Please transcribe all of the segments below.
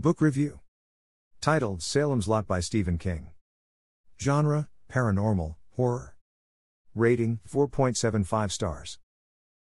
Book Review Titled Salem's Lot by Stephen King. Genre Paranormal, Horror. Rating 4.75 stars.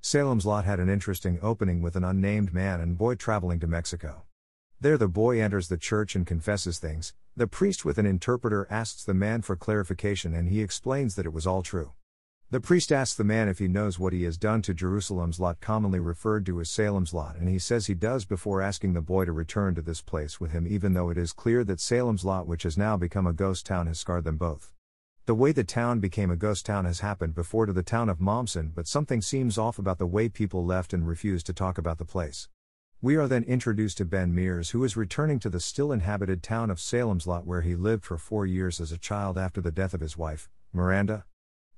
Salem's Lot had an interesting opening with an unnamed man and boy traveling to Mexico. There, the boy enters the church and confesses things. The priest, with an interpreter, asks the man for clarification and he explains that it was all true. The priest asks the man if he knows what he has done to Jerusalem's lot, commonly referred to as Salem's lot, and he says he does before asking the boy to return to this place with him, even though it is clear that Salem's lot, which has now become a ghost town, has scarred them both. The way the town became a ghost town has happened before to the town of Momson, but something seems off about the way people left and refused to talk about the place. We are then introduced to Ben Mears, who is returning to the still inhabited town of Salem's Lot, where he lived for four years as a child after the death of his wife, Miranda.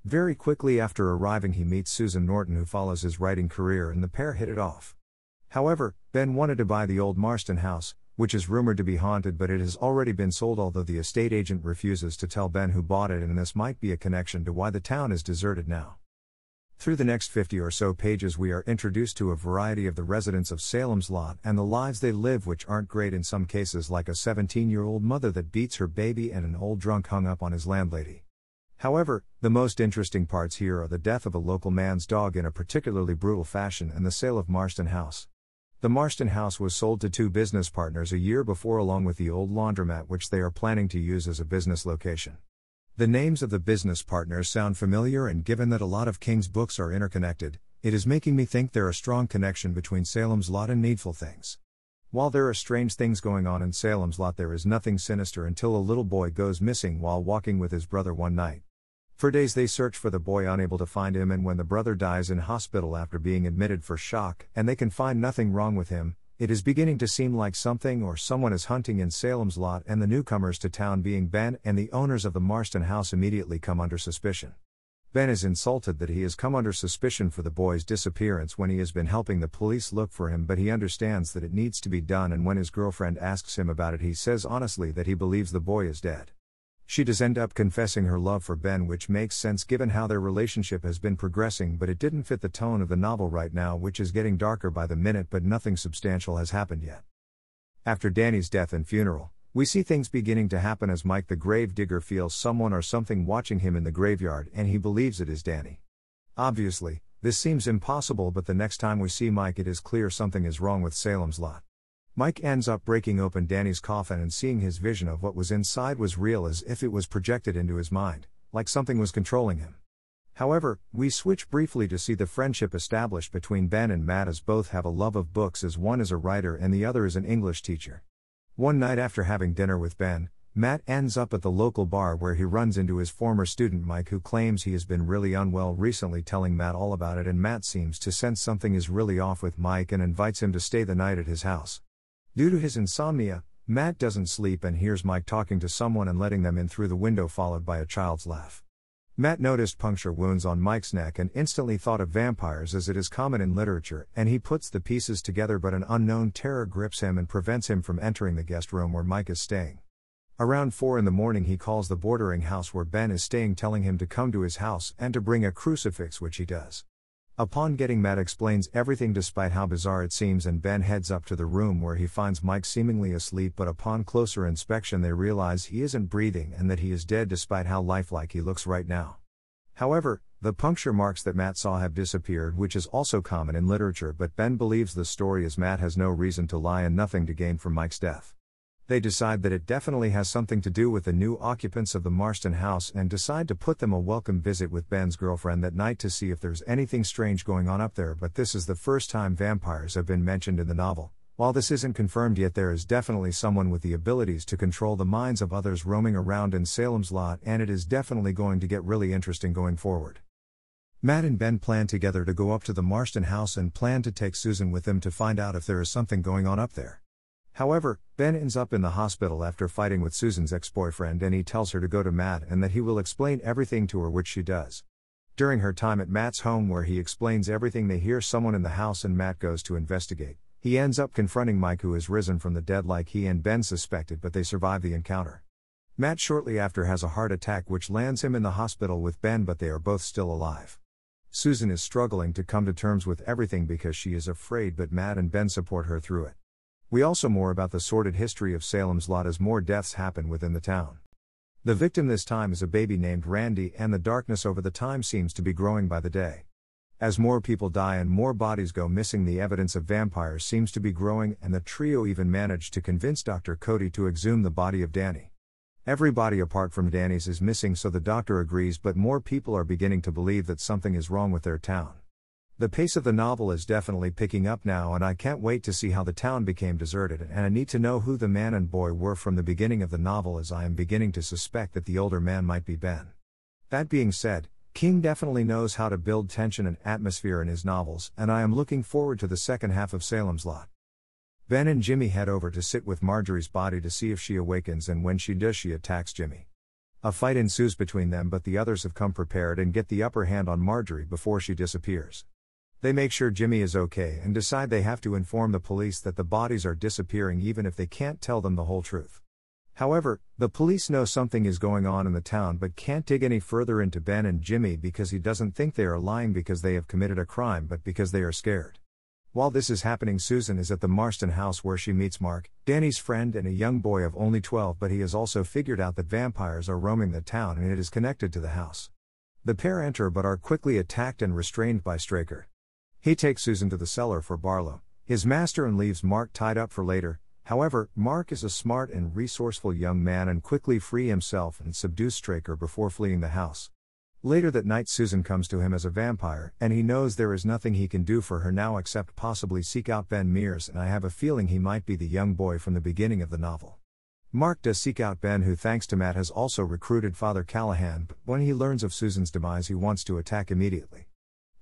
Very quickly after arriving, he meets Susan Norton, who follows his writing career, and the pair hit it off. However, Ben wanted to buy the old Marsten house, which is rumored to be haunted, but it has already been sold, although the estate agent refuses to tell Ben who bought it, and this might be a connection to why the town is deserted now. Through the next 50 or so pages, we are introduced to a variety of the residents of Salem's Lot and the lives they live, which aren't great in some cases, like a 17 year old mother that beats her baby and an old drunk hung up on his landlady. However, the most interesting parts here are the death of a local man's dog in a particularly brutal fashion and the sale of Marsten House. The Marsten House was sold to two business partners a year before, along with the old laundromat, which they are planning to use as a business location. The names of the business partners sound familiar, and given that a lot of King's books are interconnected, it is making me think there are strong connection between Salem's Lot and Needful Things. While there are strange things going on in Salem's Lot, there is nothing sinister until a little boy goes missing while walking with his brother one night. For days they search for the boy, unable to find him, and when the brother dies in hospital after being admitted for shock, and they can find nothing wrong with him, it is beginning to seem like something or someone is hunting in Salem's lot, and the newcomers to town, being Ben and the owners of the Marsten house, immediately come under suspicion. Ben is insulted that he has come under suspicion for the boy's disappearance when he has been helping the police look for him, but he understands that it needs to be done, and when his girlfriend asks him about it, he says honestly that he believes the boy is dead. She does end up confessing her love for Ben, which makes sense given how their relationship has been progressing, but it didn't fit the tone of the novel right now, which is getting darker by the minute, but nothing substantial has happened yet. After Danny's death and funeral, we see things beginning to happen as Mike the grave digger feels someone or something watching him in the graveyard and he believes it is Danny. Obviously, this seems impossible, but the next time we see Mike, it is clear something is wrong with Salem's lot. Mike ends up breaking open Danny's coffin and seeing his vision of what was inside was real as if it was projected into his mind, like something was controlling him. However, we switch briefly to see the friendship established between Ben and Matt as both have a love of books as one is a writer and the other is an English teacher. One night after having dinner with Ben, Matt ends up at the local bar where he runs into his former student Mike who claims he has been really unwell recently telling Matt all about it and Matt seems to sense something is really off with Mike and invites him to stay the night at his house. Due to his insomnia, Matt doesn't sleep and hears Mike talking to someone and letting them in through the window, followed by a child's laugh. Matt noticed puncture wounds on Mike's neck and instantly thought of vampires as it is common in literature, and he puts the pieces together, but an unknown terror grips him and prevents him from entering the guest room where Mike is staying. Around 4 in the morning, he calls the bordering house where Ben is staying, telling him to come to his house and to bring a crucifix, which he does. Upon getting Matt explains everything despite how bizarre it seems and Ben heads up to the room where he finds Mike seemingly asleep but upon closer inspection they realize he isn't breathing and that he is dead despite how lifelike he looks right now. However, the puncture marks that Matt saw have disappeared which is also common in literature but Ben believes the story as Matt has no reason to lie and nothing to gain from Mike's death. They decide that it definitely has something to do with the new occupants of the Marsten house and decide to put them a welcome visit with Ben's girlfriend that night to see if there's anything strange going on up there. But this is the first time vampires have been mentioned in the novel. While this isn't confirmed yet, there is definitely someone with the abilities to control the minds of others roaming around in Salem's lot, and it is definitely going to get really interesting going forward. Matt and Ben plan together to go up to the Marsten house and plan to take Susan with them to find out if there is something going on up there. However, Ben ends up in the hospital after fighting with Susan's ex boyfriend and he tells her to go to Matt and that he will explain everything to her, which she does. During her time at Matt's home, where he explains everything, they hear someone in the house and Matt goes to investigate. He ends up confronting Mike, who has risen from the dead like he and Ben suspected, but they survive the encounter. Matt shortly after has a heart attack, which lands him in the hospital with Ben, but they are both still alive. Susan is struggling to come to terms with everything because she is afraid, but Matt and Ben support her through it. We also more about the sordid history of Salem's Lot as more deaths happen within the town. The victim this time is a baby named Randy, and the darkness over the time seems to be growing by the day. As more people die and more bodies go missing, the evidence of vampires seems to be growing, and the trio even managed to convince Dr. Cody to exhume the body of Danny. Everybody apart from Danny's is missing, so the doctor agrees, but more people are beginning to believe that something is wrong with their town. The pace of the novel is definitely picking up now, and I can't wait to see how the town became deserted. And I need to know who the man and boy were from the beginning of the novel, as I am beginning to suspect that the older man might be Ben. That being said, King definitely knows how to build tension and atmosphere in his novels, and I am looking forward to the second half of Salem's Lot. Ben and Jimmy head over to sit with Marjorie's body to see if she awakens, and when she does, she attacks Jimmy. A fight ensues between them, but the others have come prepared and get the upper hand on Marjorie before she disappears. They make sure Jimmy is okay and decide they have to inform the police that the bodies are disappearing even if they can't tell them the whole truth. However, the police know something is going on in the town but can't dig any further into Ben and Jimmy because he doesn't think they are lying because they have committed a crime but because they are scared. While this is happening, Susan is at the Marsten house where she meets Mark, Danny's friend and a young boy of only 12, but he has also figured out that vampires are roaming the town and it is connected to the house. The pair enter but are quickly attacked and restrained by Straker. He takes Susan to the cellar for Barlow, his master, and leaves Mark tied up for later. However, Mark is a smart and resourceful young man and quickly free himself and subdues Straker before fleeing the house. Later that night, Susan comes to him as a vampire, and he knows there is nothing he can do for her now except possibly seek out Ben Mears, and I have a feeling he might be the young boy from the beginning of the novel. Mark does seek out Ben, who, thanks to Matt, has also recruited Father Callahan, but when he learns of Susan's demise, he wants to attack immediately.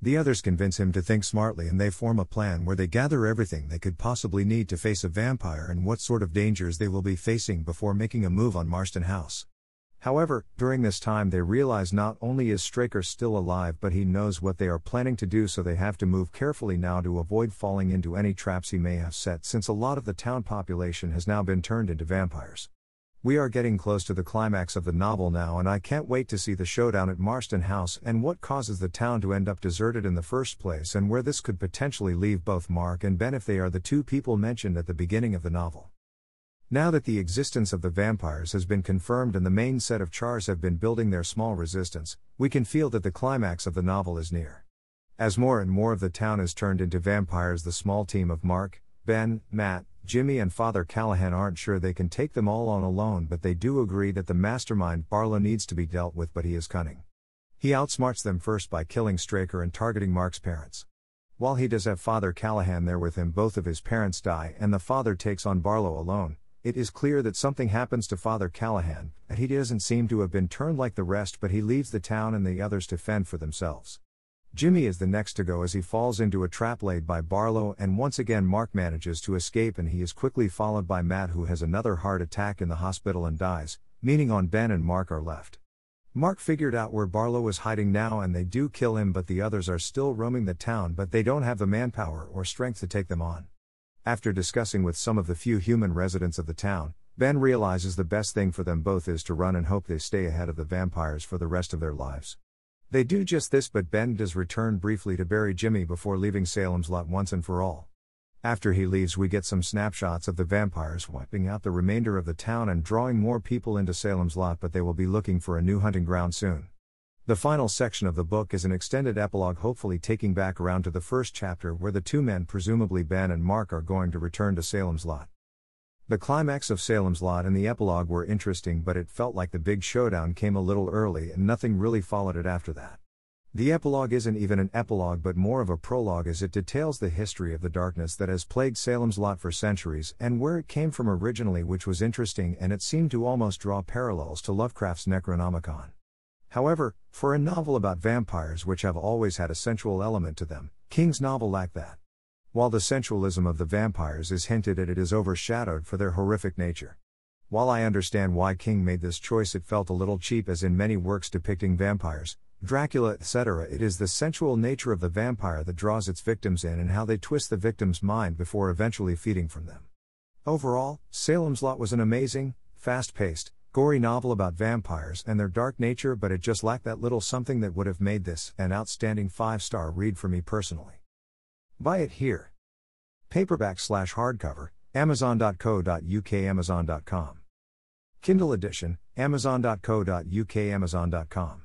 The others convince him to think smartly and they form a plan where they gather everything they could possibly need to face a vampire and what sort of dangers they will be facing before making a move on Marsten House. However, during this time they realize not only is Straker still alive but he knows what they are planning to do so they have to move carefully now to avoid falling into any traps he may have set since a lot of the town population has now been turned into vampires. We are getting close to the climax of the novel now, and I can't wait to see the showdown at Marsten House and what causes the town to end up deserted in the first place, and where this could potentially leave both Mark and Ben if they are the two people mentioned at the beginning of the novel. Now that the existence of the vampires has been confirmed and the main set of chars have been building their small resistance, we can feel that the climax of the novel is near. As more and more of the town is turned into vampires, the small team of Mark, Ben, Matt, Jimmy and Father Callahan aren't sure they can take them all on alone, but they do agree that the mastermind Barlow needs to be dealt with, but he is cunning. He outsmarts them first by killing Straker and targeting Mark's parents. While he does have Father Callahan there with him, both of his parents die, and the father takes on Barlow alone. It is clear that something happens to Father Callahan, that he doesn't seem to have been turned like the rest, but he leaves the town and the others to fend for themselves. Jimmy is the next to go as he falls into a trap laid by Barlow, and once again, Mark manages to escape and he is quickly followed by Matt, who has another heart attack in the hospital and dies, meaning on Ben and Mark are left. Mark figured out where Barlow is hiding now and they do kill him, but the others are still roaming the town, but they don't have the manpower or strength to take them on. After discussing with some of the few human residents of the town, Ben realizes the best thing for them both is to run and hope they stay ahead of the vampires for the rest of their lives. They do just this, but Ben does return briefly to bury Jimmy before leaving Salem's lot once and for all. After he leaves, we get some snapshots of the vampires wiping out the remainder of the town and drawing more people into Salem's lot, but they will be looking for a new hunting ground soon. The final section of the book is an extended epilogue, hopefully taking back around to the first chapter where the two men, presumably Ben and Mark, are going to return to Salem's lot. The climax of Salem's Lot and the epilogue were interesting, but it felt like the big showdown came a little early and nothing really followed it after that. The epilogue isn't even an epilogue but more of a prologue as it details the history of the darkness that has plagued Salem's Lot for centuries and where it came from originally, which was interesting and it seemed to almost draw parallels to Lovecraft's Necronomicon. However, for a novel about vampires which have always had a sensual element to them, King's novel lacked that. While the sensualism of the vampires is hinted at, it is overshadowed for their horrific nature. While I understand why King made this choice, it felt a little cheap, as in many works depicting vampires, Dracula, etc., it is the sensual nature of the vampire that draws its victims in and how they twist the victim's mind before eventually feeding from them. Overall, Salem's Lot was an amazing, fast paced, gory novel about vampires and their dark nature, but it just lacked that little something that would have made this an outstanding five star read for me personally. Buy it here. Paperback slash hardcover, Amazon.co.uk, Amazon.com. Kindle edition, Amazon.co.uk, Amazon.com.